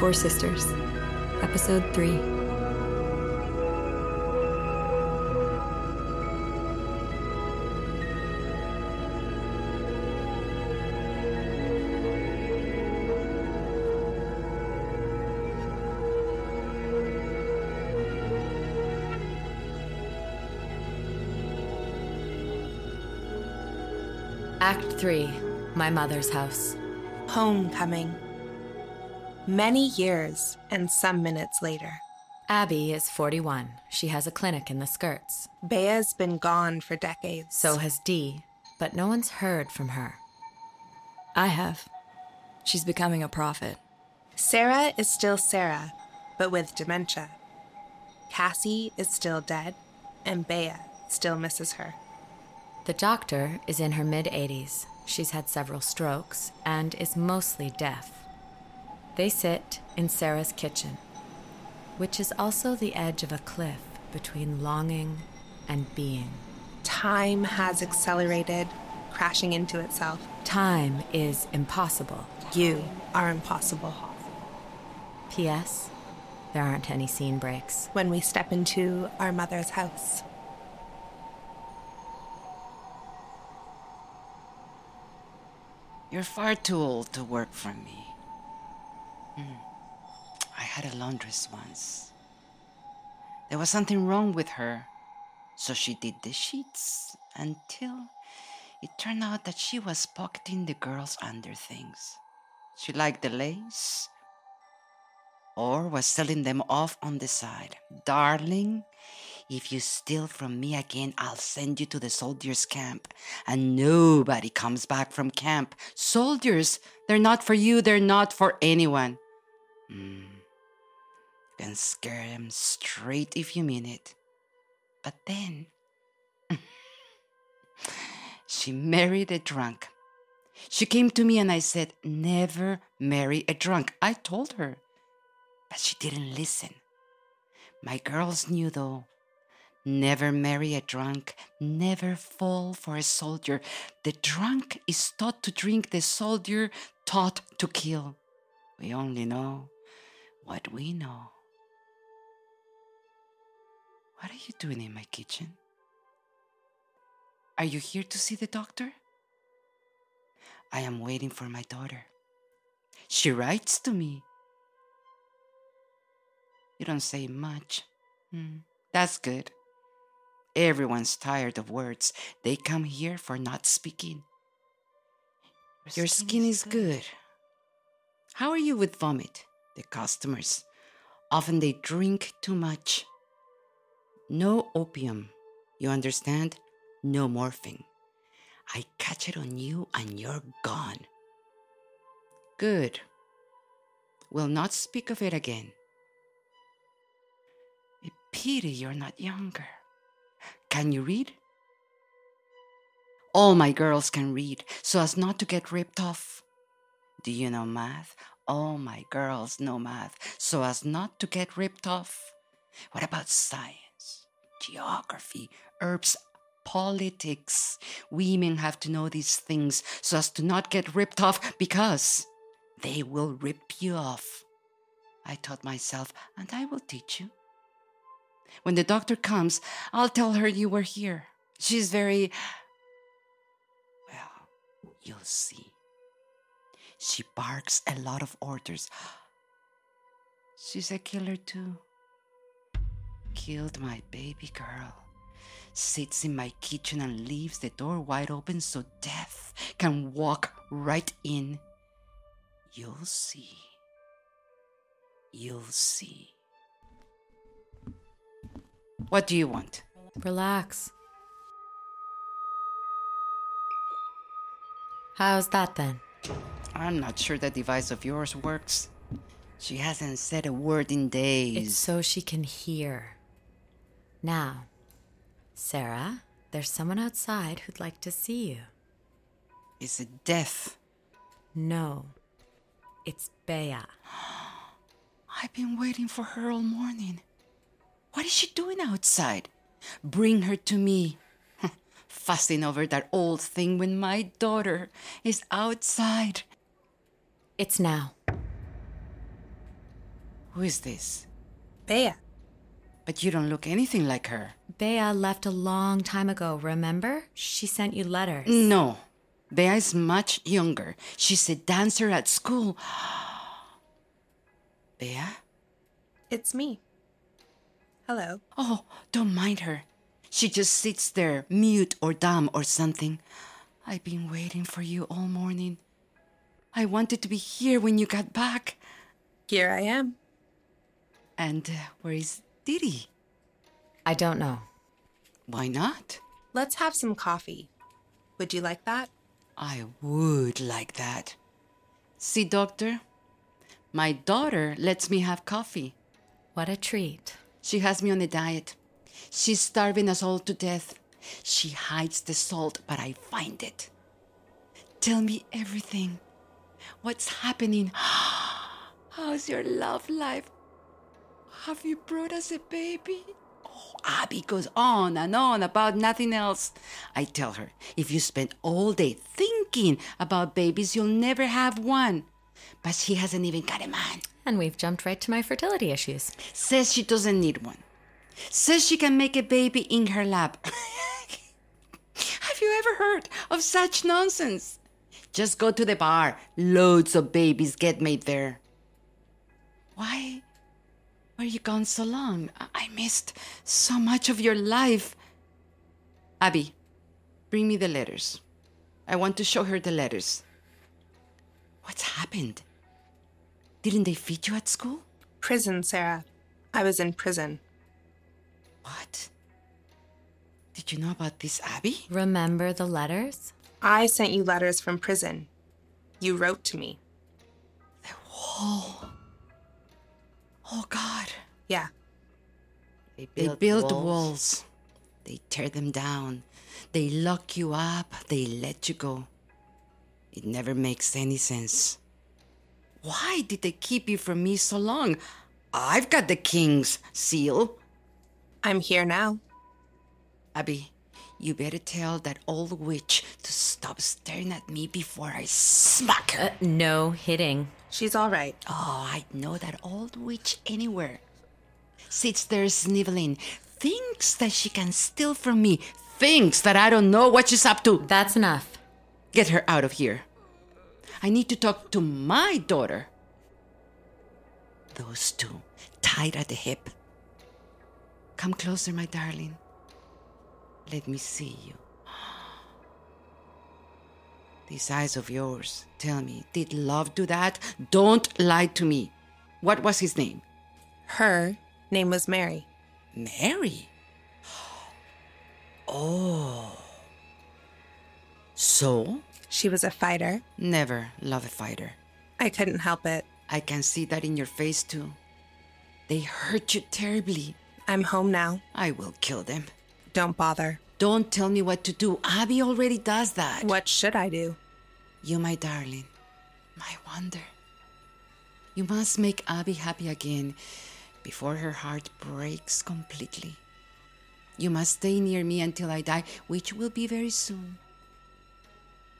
Four Sisters, Episode 3. Act 3 My Mother's House. Homecoming. Many years and some minutes later. Abby is 41. She has a clinic in the skirts. Beah's been gone for decades. So has Dee, but no one's heard from her. I have. She's becoming a prophet. Sarah is still Sarah, but with dementia. Cassie is still dead, and Beah still misses her. The doctor is in her mid 80s. She's had several strokes and is mostly deaf. They sit in Sarah's kitchen, which is also the edge of a cliff between longing and being. Time has accelerated, crashing into itself. Time is impossible. You are impossible. P.S. There aren't any scene breaks. When we step into our mother's house. You're far too old to work for me. I had a laundress once. There was something wrong with her, so she did the sheets until it turned out that she was pocketing the girls' underthings. She liked the lace or was selling them off on the side. Darling, if you steal from me again, I'll send you to the soldiers' camp. And nobody comes back from camp. Soldiers, they're not for you, they're not for anyone. Mm. You can scare them straight if you mean it. But then, she married a drunk. She came to me and I said, Never marry a drunk. I told her. But she didn't listen. My girls knew, though. Never marry a drunk, never fall for a soldier. The drunk is taught to drink, the soldier taught to kill. We only know what we know. What are you doing in my kitchen? Are you here to see the doctor? I am waiting for my daughter. She writes to me. You don't say much. Hmm, that's good. Everyone's tired of words. They come here for not speaking. Your skin is good. How are you with vomit? The customers. Often they drink too much. No opium. You understand? No morphine. I catch it on you and you're gone. Good. We'll not speak of it again. A pity you're not younger. Can you read? All my girls can read so as not to get ripped off. Do you know math? All my girls know math so as not to get ripped off. What about science, geography, herbs, politics? Women have to know these things so as to not get ripped off because they will rip you off. I taught myself, and I will teach you. When the doctor comes, I'll tell her you were here. She's very. Well, you'll see. She barks a lot of orders. She's a killer, too. Killed my baby girl. Sits in my kitchen and leaves the door wide open so death can walk right in. You'll see. You'll see. What do you want? Relax. How's that then? I'm not sure that device of yours works. She hasn't said a word in days. It's so she can hear. Now, Sarah, there's someone outside who'd like to see you. Is it death? No, it's Beah. I've been waiting for her all morning. What is she doing outside? Bring her to me. Fussing over that old thing when my daughter is outside. It's now. Who is this? Beah. But you don't look anything like her. Beah left a long time ago, remember? She sent you letters. No. Beah is much younger. She's a dancer at school. Beah? It's me. Hello. Oh, don't mind her. She just sits there, mute or dumb or something. I've been waiting for you all morning. I wanted to be here when you got back. Here I am. And uh, where is Didi? I don't know. Why not? Let's have some coffee. Would you like that? I would like that. See, doctor, my daughter lets me have coffee. What a treat. She has me on a diet. She's starving us all to death. She hides the salt, but I find it. Tell me everything. What's happening? How's your love life? Have you brought us a baby? Oh, Abby goes on and on about nothing else. I tell her, if you spend all day thinking about babies, you'll never have one. But she hasn't even got a man. And we've jumped right to my fertility issues. Says she doesn't need one. Says she can make a baby in her lap. Have you ever heard of such nonsense? Just go to the bar. Loads of babies get made there. Why were you gone so long? I- I missed so much of your life. Abby, bring me the letters. I want to show her the letters. What's happened? Didn't they feed you at school? Prison, Sarah. I was in prison. What? Did you know about this, Abby? Remember the letters? I sent you letters from prison. You wrote to me. Oh. Oh, God. Yeah. They build, walls. They tear them down. They lock you up. They let you go. It never makes any sense. Why did they keep you from me so long? I've got the king's seal. I'm here now. Abby, you better tell that old witch to stop staring at me before I smack her. Uh, no hitting. She's all right. Oh, I know that old witch anywhere. Sits there sniveling, thinks that she can steal from me, thinks that I don't know what she's up to. That's enough. Get her out of here. I need to talk to my daughter. Those two, tied at the hip. Come closer, my darling. Let me see you. These eyes of yours, tell me, did love do that? Don't lie to me. What was his name? Her name was Mary. Mary. Oh. So? She was a fighter. Never love a fighter. I couldn't help it. I can see that in your face too. They hurt you terribly. I'm home now. I will kill them. Don't bother. Don't tell me what to do. Abby already does that. What should I do? You, my darling, my wonder. You must make Abby happy again before her heart breaks completely. You must stay near me until I die, which will be very soon.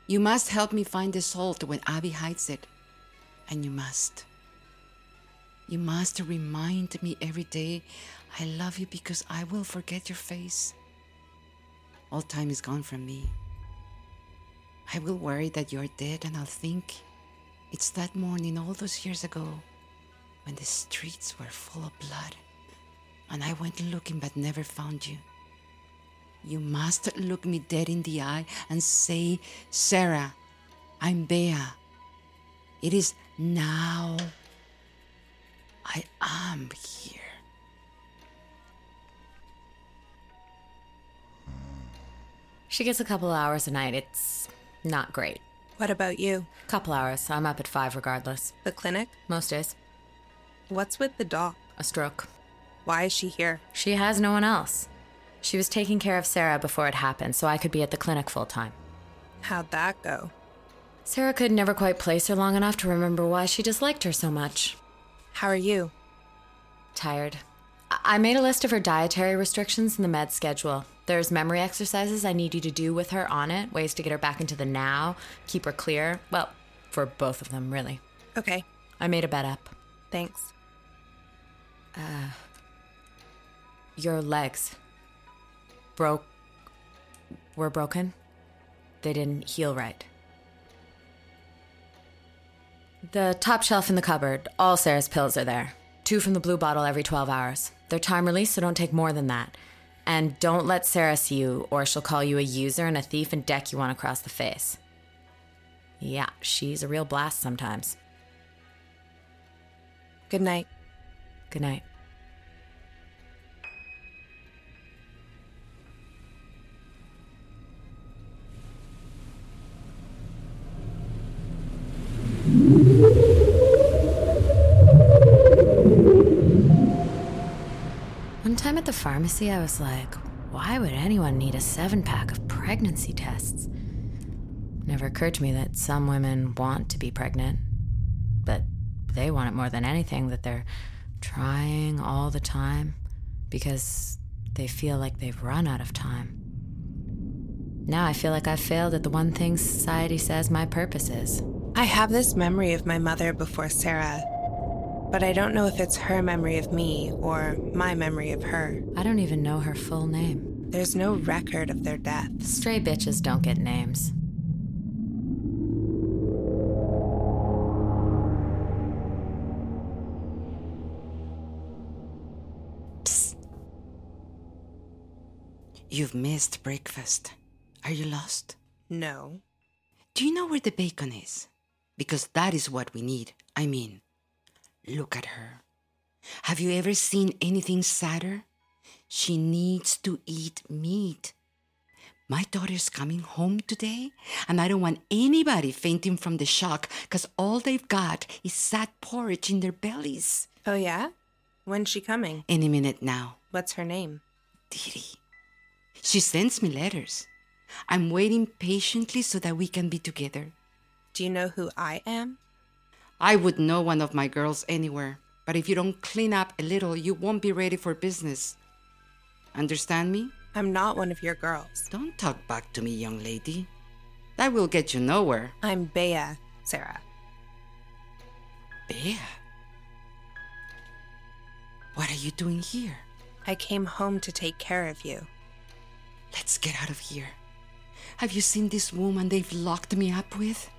You must help me find the salt when Abby hides it. And you must. You must remind me every day I love you because I will forget your face. All time is gone from me. I will worry that you're dead and I'll think it's that morning all those years ago when the streets were full of blood and I went looking but never found you. You must look me dead in the eye and say, Sarah, I'm Beah. It is now. I am here. She gets a couple hours a night. It's not great. What about you? Couple hours. I'm up at five regardless. The clinic? Most days. What's with the doc? A stroke. Why is she here? She has no one else. She was taking care of Sarah before it happened, so I could be at the clinic full time. How'd that go? Sarah could never quite place her long enough to remember why she disliked her so much. How are you? Tired. I made a list of her dietary restrictions in the med schedule. There's memory exercises I need you to do with her on it, ways to get her back into the now, keep her clear. Well, for both of them, really. Okay, I made a bed up. thanks. Uh, your legs broke. were broken? They didn't heal right. The top shelf in the cupboard, all Sarah's pills are there. Two from the blue bottle every 12 hours. They're time release, so don't take more than that. And don't let Sarah see you, or she'll call you a user and a thief and deck you one across the face. Yeah, she's a real blast sometimes. Good night. Good night. One time at the pharmacy, I was like, why would anyone need a seven pack of pregnancy tests? Never occurred to me that some women want to be pregnant, but they want it more than anything, that they're trying all the time because they feel like they've run out of time. Now I feel like I've failed at the one thing society says my purpose is. I have this memory of my mother before Sarah, but I don't know if it's her memory of me or my memory of her. I don't even know her full name. There's no record of their death. Stray bitches don't get names. You've missed breakfast. Are you lost? No. Do you know where the bacon is? Because that is what we need. I mean, look at her. Have you ever seen anything sadder? She needs to eat meat. My daughter's coming home today, and I don't want anybody fainting from the shock because all they've got is sad porridge in their bellies. Oh, yeah? When's she coming? Any minute now. What's her name? Didi. She sends me letters. I'm waiting patiently so that we can be together. Do you know who I am? I would know one of my girls anywhere, but if you don't clean up a little, you won't be ready for business. Understand me? I'm not one of your girls. Don't talk back to me, young lady. That will get you nowhere. I'm Beah, Sarah. Beah. What are you doing here? I came home to take care of you. Let's get out of here. Have you seen this woman they've locked me up with?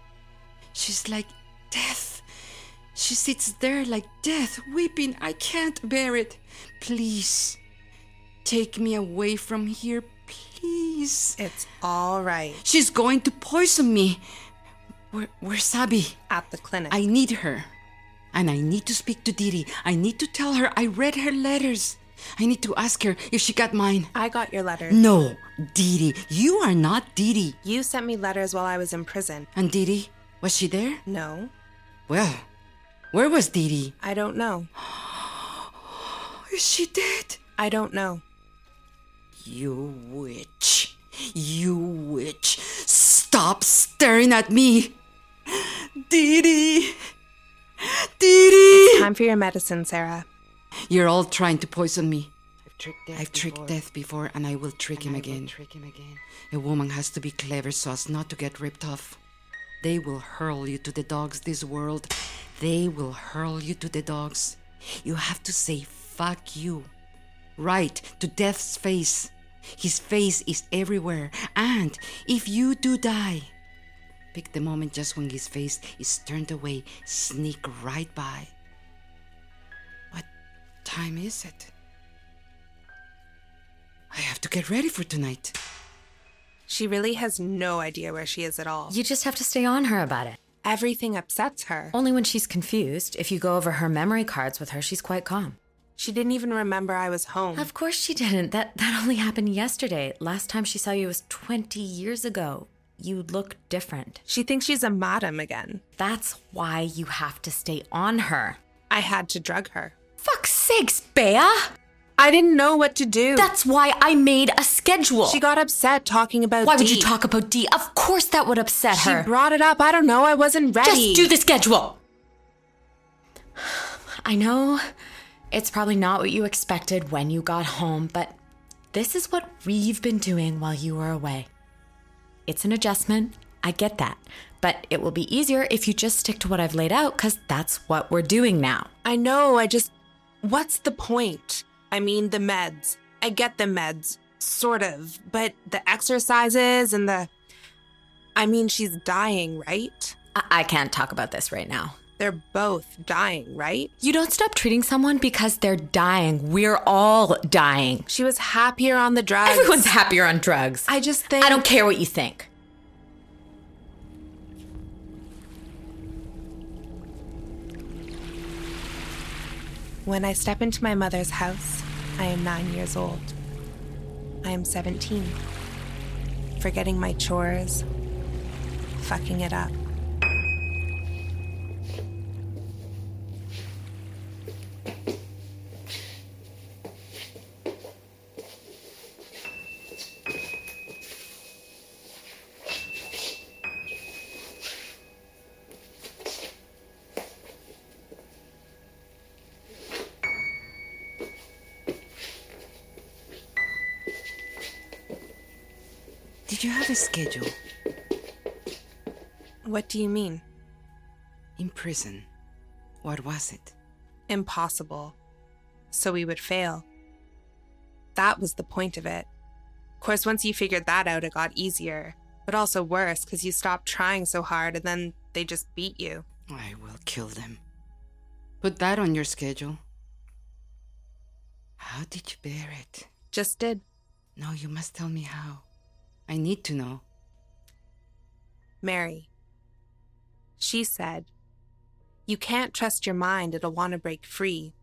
She's like death. She sits there like death, weeping. I can't bear it. Please, take me away from here, please. It's all right. She's going to poison me. Where, where's Sabi? At the clinic. I need her. And I need to speak to Didi. I need to tell her I read her letters. I need to ask her if she got mine. I got your letters. No, Didi. You are not Didi. You sent me letters while I was in prison. And Didi? Was she there? No, Well, where was Didi? I don't know. Is she dead? I don't know. You witch. You witch. Stop staring at me. Didi. Didi. Time for your medicine, Sarah. You're all trying to poison me. I've tricked death. I've tricked before, death before and I will trick him and I will again. Trick him again. A woman has to be clever so as not to get ripped off. They will hurl you to the dogs, this world. They will hurl you to the dogs. You have to say, fuck you. Right, to death's face. His face is everywhere. And if you do die, pick the moment just when his face is turned away, sneak right by. What time is it? I have to get ready for tonight. She really has no idea where she is at all. You just have to stay on her about it. Everything upsets her. Only when she's confused. If you go over her memory cards with her, she's quite calm. She didn't even remember I was home. Of course she didn't. That that only happened yesterday. Last time she saw you was 20 years ago. You look different. She thinks she's a madam again. That's why you have to stay on her. I had to drug her. Fuck's sakes, Beah! I didn't know what to do. That's why I made a schedule. she got upset talking about why would you talk about Dee? Of course that would upset She her. She brought it up. I don't know. I wasn't ready. Just do the schedule. I know it's probably not what you expected when you got home, but this is what we've been doing while you were away. It's an adjustment. I get that. But it will be easier if you just stick to what I've laid out because that's what we're doing now. I know. I just What's the point? I mean, the meds. I get the meds, sort of, but the exercises and the. I mean, she's dying, right? I, I can't talk about this right now. They're both dying, right? You don't stop treating someone because they're dying. We're all dying. She was happier on the drugs. Everyone's happier on drugs. I just think. I don't care what you think. When I step into my mother's house, I am nine years old. I am 17. Forgetting my chores, fucking it up. You have a schedule? What do you mean? In prison. What was it? Impossible. So we would fail. That was the point of it. Of course, once you figured that out, it got easier, but also worse because you stopped trying so hard and then they just beat you. I will kill them. Put that on your schedule. How did you bear it? Just did. No, you must tell me how. I need to know. Mary. She said, You can't trust your mind, it'll want to break free.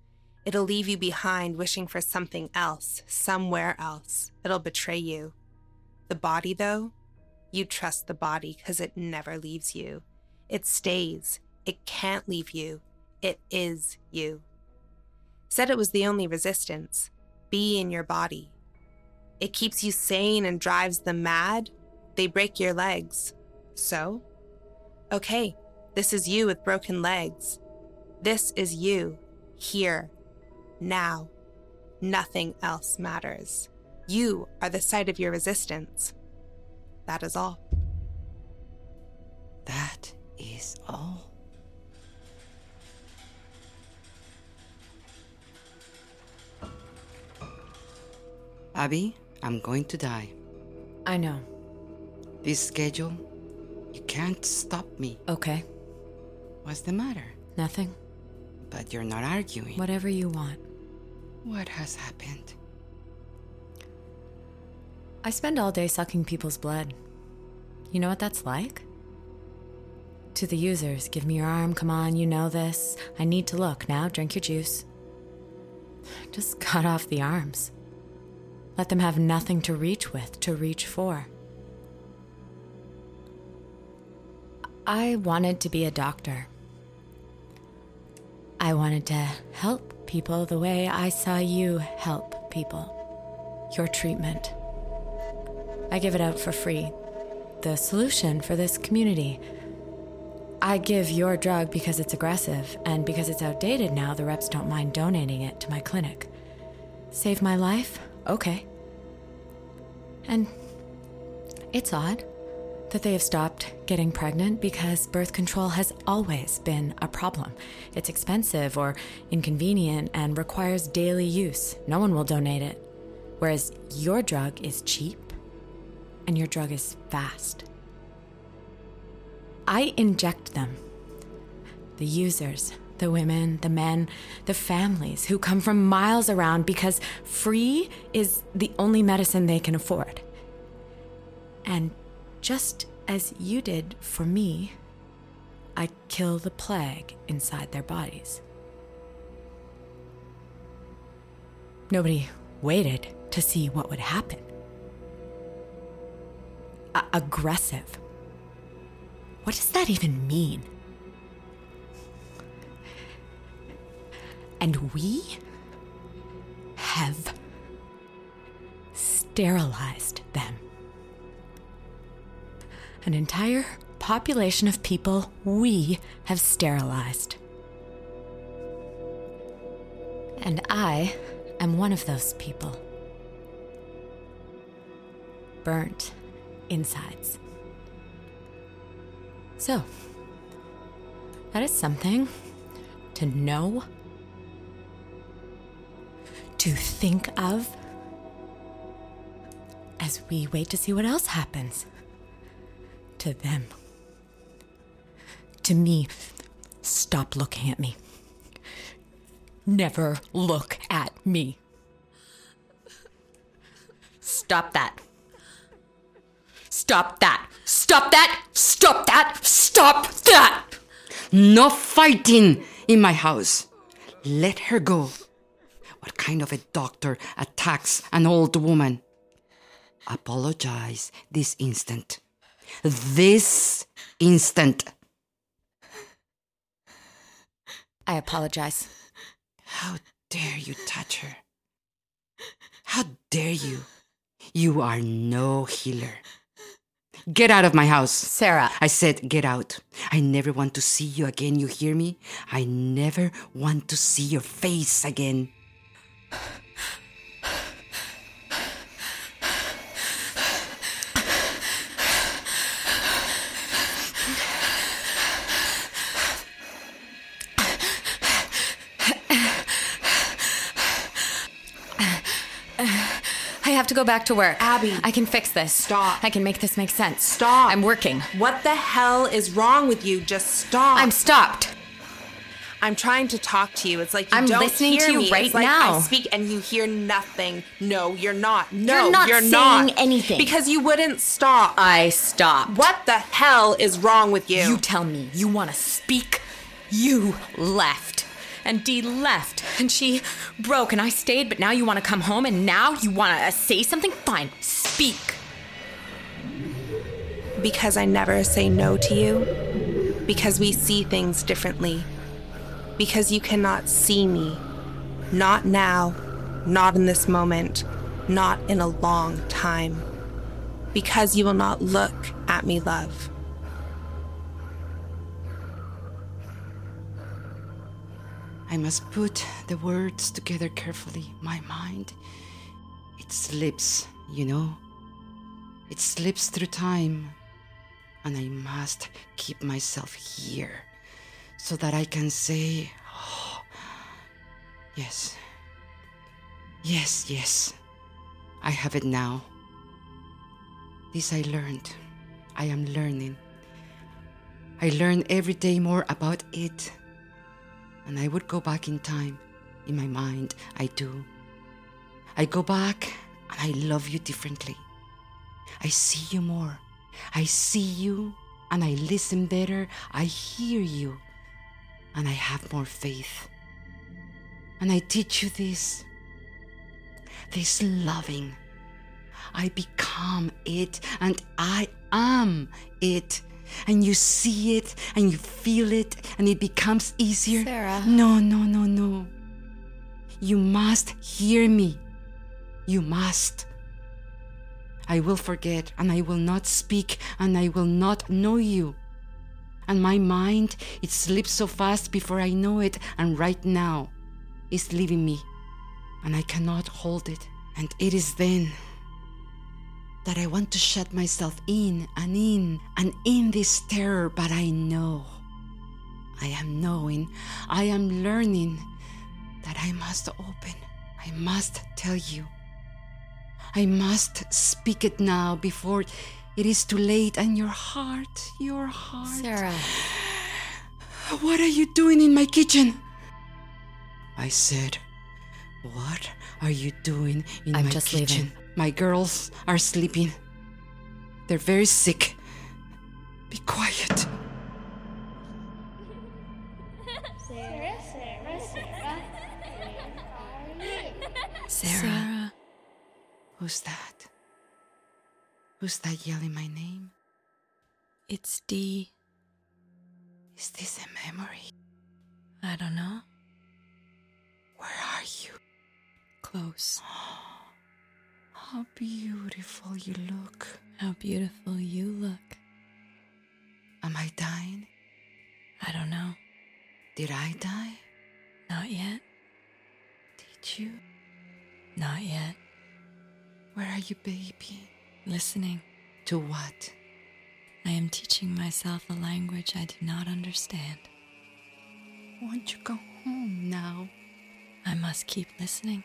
It'll leave you behind wishing for something else, somewhere else. It'll betray you. The body, though, you trust the body because it never leaves you. It stays. It can't leave you. It is you. Said it was the only resistance. Be in your body. It keeps you sane and drives them mad. They break your legs. So? Okay, this is you with broken legs. This is you, here, now. Nothing else matters. You are the site of your resistance. That is all. That is all. Abby, I'm going to die. I know. This schedule, you can't stop me. Okay. What's the matter? Nothing. But you're not arguing. Whatever you want. What has happened? I spend all day sucking people's blood. You know what that's like? To the users, give me your arm, come on, you know this. I need to look. Now, drink your juice. Just cut off the arms. Let them have nothing to reach with, to reach for. I wanted to be a doctor. I wanted to help people the way I saw you help people. Your treatment. I give it out for free. The solution for this community. I give your drug because it's aggressive, and because it's outdated now, the reps don't mind donating it to my clinic. Save my life? Okay. And it's odd that they have stopped getting pregnant because birth control has always been a problem. It's expensive or inconvenient and requires daily use. No one will donate it. Whereas your drug is cheap and your drug is fast. I inject them. The users, the women, the men, the families who come from miles around because free is the only medicine they can afford. And just as you did for me, I kill the plague inside their bodies. Nobody waited to see what would happen. A- aggressive. What does that even mean? And we have sterilized them. An entire population of people we have sterilized. And I am one of those people. Burnt insides. So, that is something to know to think of as we wait to see what else happens to them. To me, stop looking at me. Never look at me. Stop that. Stop that. Stop that. Stop that. Stop that. No fighting in my house. Let her go. What kind of a doctor attacks an old woman? Apologize this instant. This instant. I apologize. How dare you touch her? How dare you? You are no healer. Get out of my house. Sarah. I said, get out. I never want to see you again. You hear me? I never want to see your face again. I have to go back to work. Abby. I can fix this. Stop. I can make this make sense. Stop. I'm working. What the hell is wrong with you? Just stop. I'm stopped. I'm trying to talk to you. It's like you I'm don't listening hear to you me. right it's like now. I speak and you hear nothing. No, you're not. No, You're not you're saying not. anything. because you wouldn't stop. I stopped. what the hell is wrong with you? You tell me you want to speak. You left. And Dee left. And she broke and I stayed, but now you want to come home and now you want to uh, say something? Fine. Speak. because I never say no to you. Because we see things differently. Because you cannot see me. Not now. Not in this moment. Not in a long time. Because you will not look at me, love. I must put the words together carefully. My mind, it slips, you know. It slips through time. And I must keep myself here so that I can say, oh, yes, yes, yes, I have it now. This I learned. I am learning. I learn every day more about it and I would go back in time. In my mind, I do. I go back and I love you differently. I see you more. I see you and I listen better. I hear you and I have more faith. And I teach you this this loving. I become it and I am it. And you see it and you feel it and it becomes easier. Sarah. No, no, no, no. You must hear me. You must. I will forget and I will not speak and I will not know you. And my mind, it slips so fast before I know it, and right now is leaving me, and I cannot hold it. And it is then that I want to shut myself in and in and in this terror, but I know, I am knowing, I am learning that I must open, I must tell you. I must speak it now before it is too late. And your heart, your heart. Sarah. What are you doing in my kitchen? I said, What are you doing in I'm my just kitchen? leaving. My girls are sleeping. They're very sick. Be quiet. Sarah, Sarah, Sarah, you? Sarah. Who's that? Who's that yelling my name? It's Dee. Is this a memory? I don't know. Where are you? Close. How beautiful you look. How beautiful you look. Am I dying? I don't know. Did I die? Not yet. Did you? Not yet. Where are you, baby? Listening. To what? I am teaching myself a language I do not understand. Won't you go home now? I must keep listening.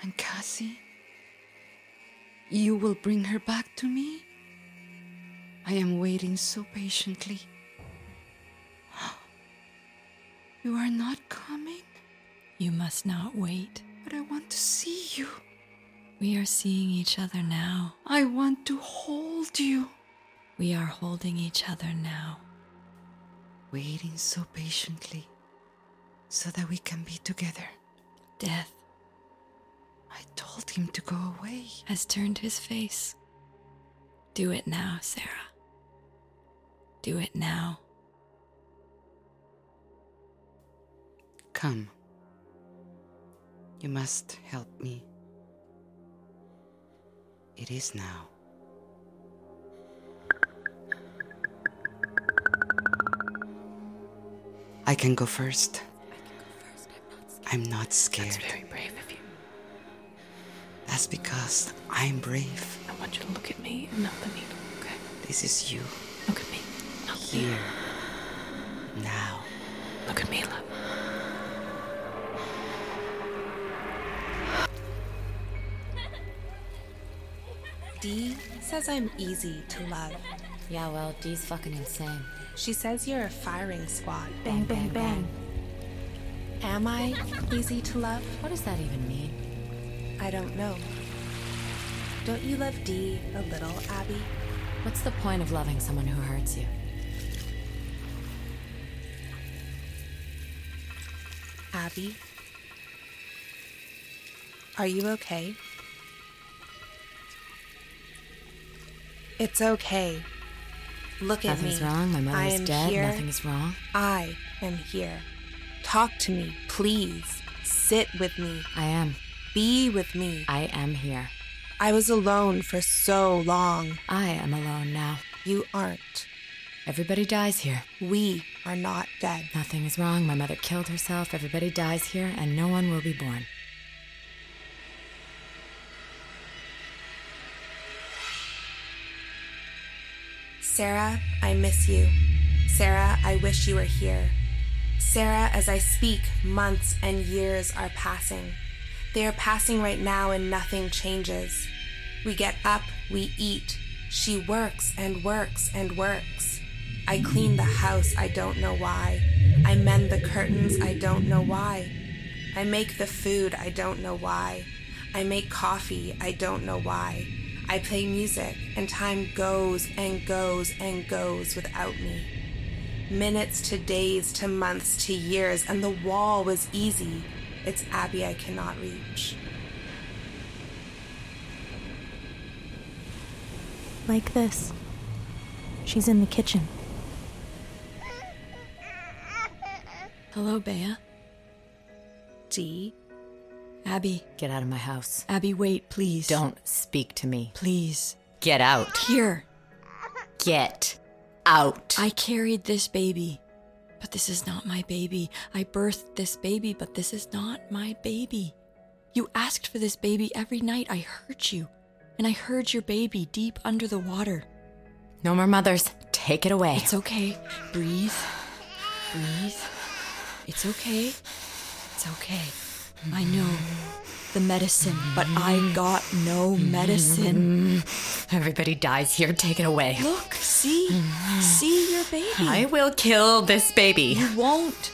And Cassie? You will bring her back to me? I am waiting so patiently. You are not coming? You must not wait. But I want to see you. We are seeing each other now. I want to hold you. We are holding each other now. Waiting so patiently so that we can be together. Death I told him to go away. has turned his face. Do it now, Sarah. Do it now. Come. You must help me. It is now. I can go first. I'm not scared. That's very brave of you. That's because I'm brave. I want you to look at me and not the needle, okay? This is you. Look at me. Not. Here. Now. Look at me, love. Dee says I'm easy to love. Yeah, well, Dee's fucking insane. She says you're a firing squad. Bang, bang, bang. Am I easy to love? What does that even mean? I don't know. Don't you love Dee a little, Abby? What's the point of loving someone who hurts you? Abby? Are you okay? It's okay. Look at me. Nothing's me. wrong. My I mother's am dead. Here. Nothing is wrong. I am here. Talk to me, please. Sit with me. I am. Be with me. I am here. I was alone for so long. I am alone now. You aren't. Everybody dies here. We are not dead. Nothing is wrong. My mother killed herself. Everybody dies here, and no one will be born. Sarah, I miss you. Sarah, I wish you were here. Sarah, as I speak, months and years are passing. They are passing right now and nothing changes. We get up, we eat. She works and works and works. I clean the house, I don't know why. I mend the curtains, I don't know why. I make the food, I don't know why. I make coffee, I don't know why. I play music, and time goes and goes and goes without me. Minutes to days to months to years, and the wall was easy. It's Abby I cannot reach. Like this. She's in the kitchen. Hello, Beah. Dee, Abby. Get out of my house. Abby, wait, please. Don't speak to me. Please. Get out. Here. Get out. I carried this baby, but this is not my baby. I birthed this baby, but this is not my baby. You asked for this baby every night. I heard you, and I heard your baby deep under the water. No more mothers. Take it away. It's okay. Breathe. Breathe. It's okay. It's okay. I know the medicine, but I got no medicine. Mm-hmm. Everybody dies here. Take it away. Look, see? See your baby. I will kill this baby. You won't.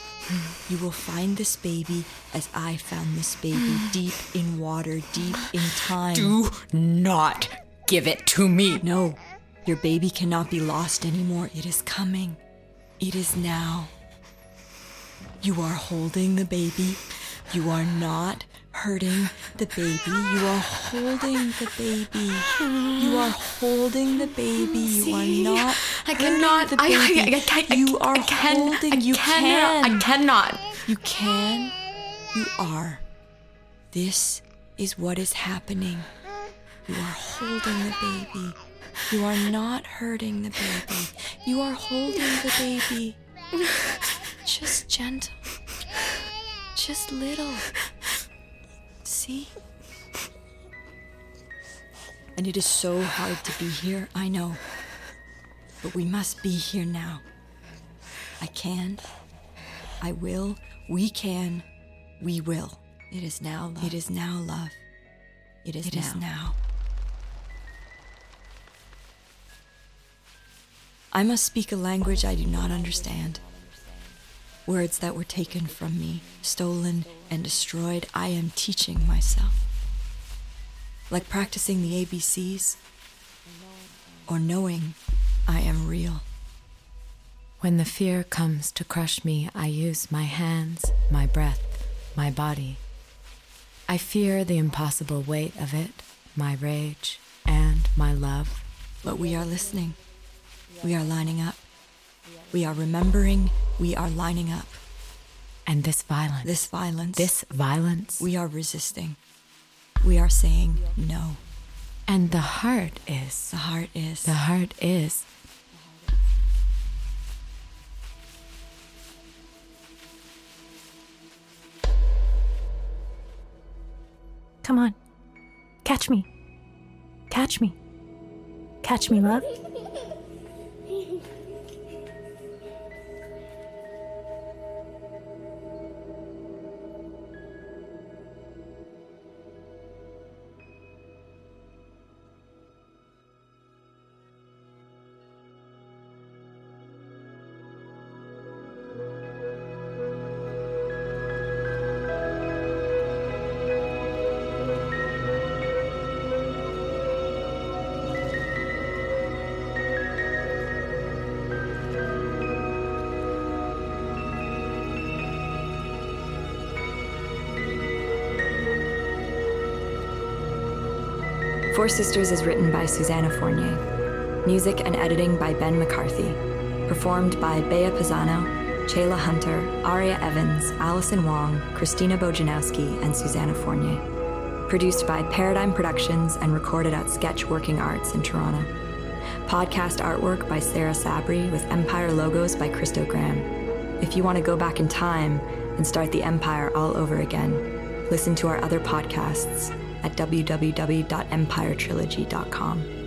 You will find this baby as I found this baby deep in water, deep in time. Do not give it to me. No, your baby cannot be lost anymore. It is coming. It is now. You are holding the baby. You are not hurting the baby. You are holding the baby. You are holding the baby. You are not. I cannot. The I, I, baby. I, can't. I, you are I can, holding. I you cannot, can. I cannot. You can. You are. This is what is happening. You are holding the baby. You are not hurting the baby. You are holding the baby. Just gentle. Just little. See? And it is so hard to be here, I know. But we must be here now. I can. I will. We can. We will. It is now love. It is now love. It is It now. is now. I must speak a language I do not understand. Words that were taken from me, stolen and destroyed, I am teaching myself. Like practicing the ABCs or knowing I am real. When the fear comes to crush me, I use my hands, my breath, my body. I fear the impossible weight of it, my rage, and my love. But we are listening. We are lining up. We are remembering. We are lining up. And this violence, This violence, this violence, we are resisting. We are saying no. and the heart is, The heart is. the heart is. Come on. Catch me. Catch me. Catch me, love. Four Sisters is written by Susanna Fournier. Music and editing by Ben McCarthy. Performed by Bea Pisano, Chayla Hunter, Aria Evans, Allison Wong, Christina Bojanowski, and Susanna Fournier. Produced by Paradigm Productions and recorded at Sketch Working Arts in Toronto. Podcast artwork by Sarah Sabri with Empire logos by Christo Graham. If you want to go back in time and start the Empire all over again, listen to our other podcasts at www.empiretrilogy.com.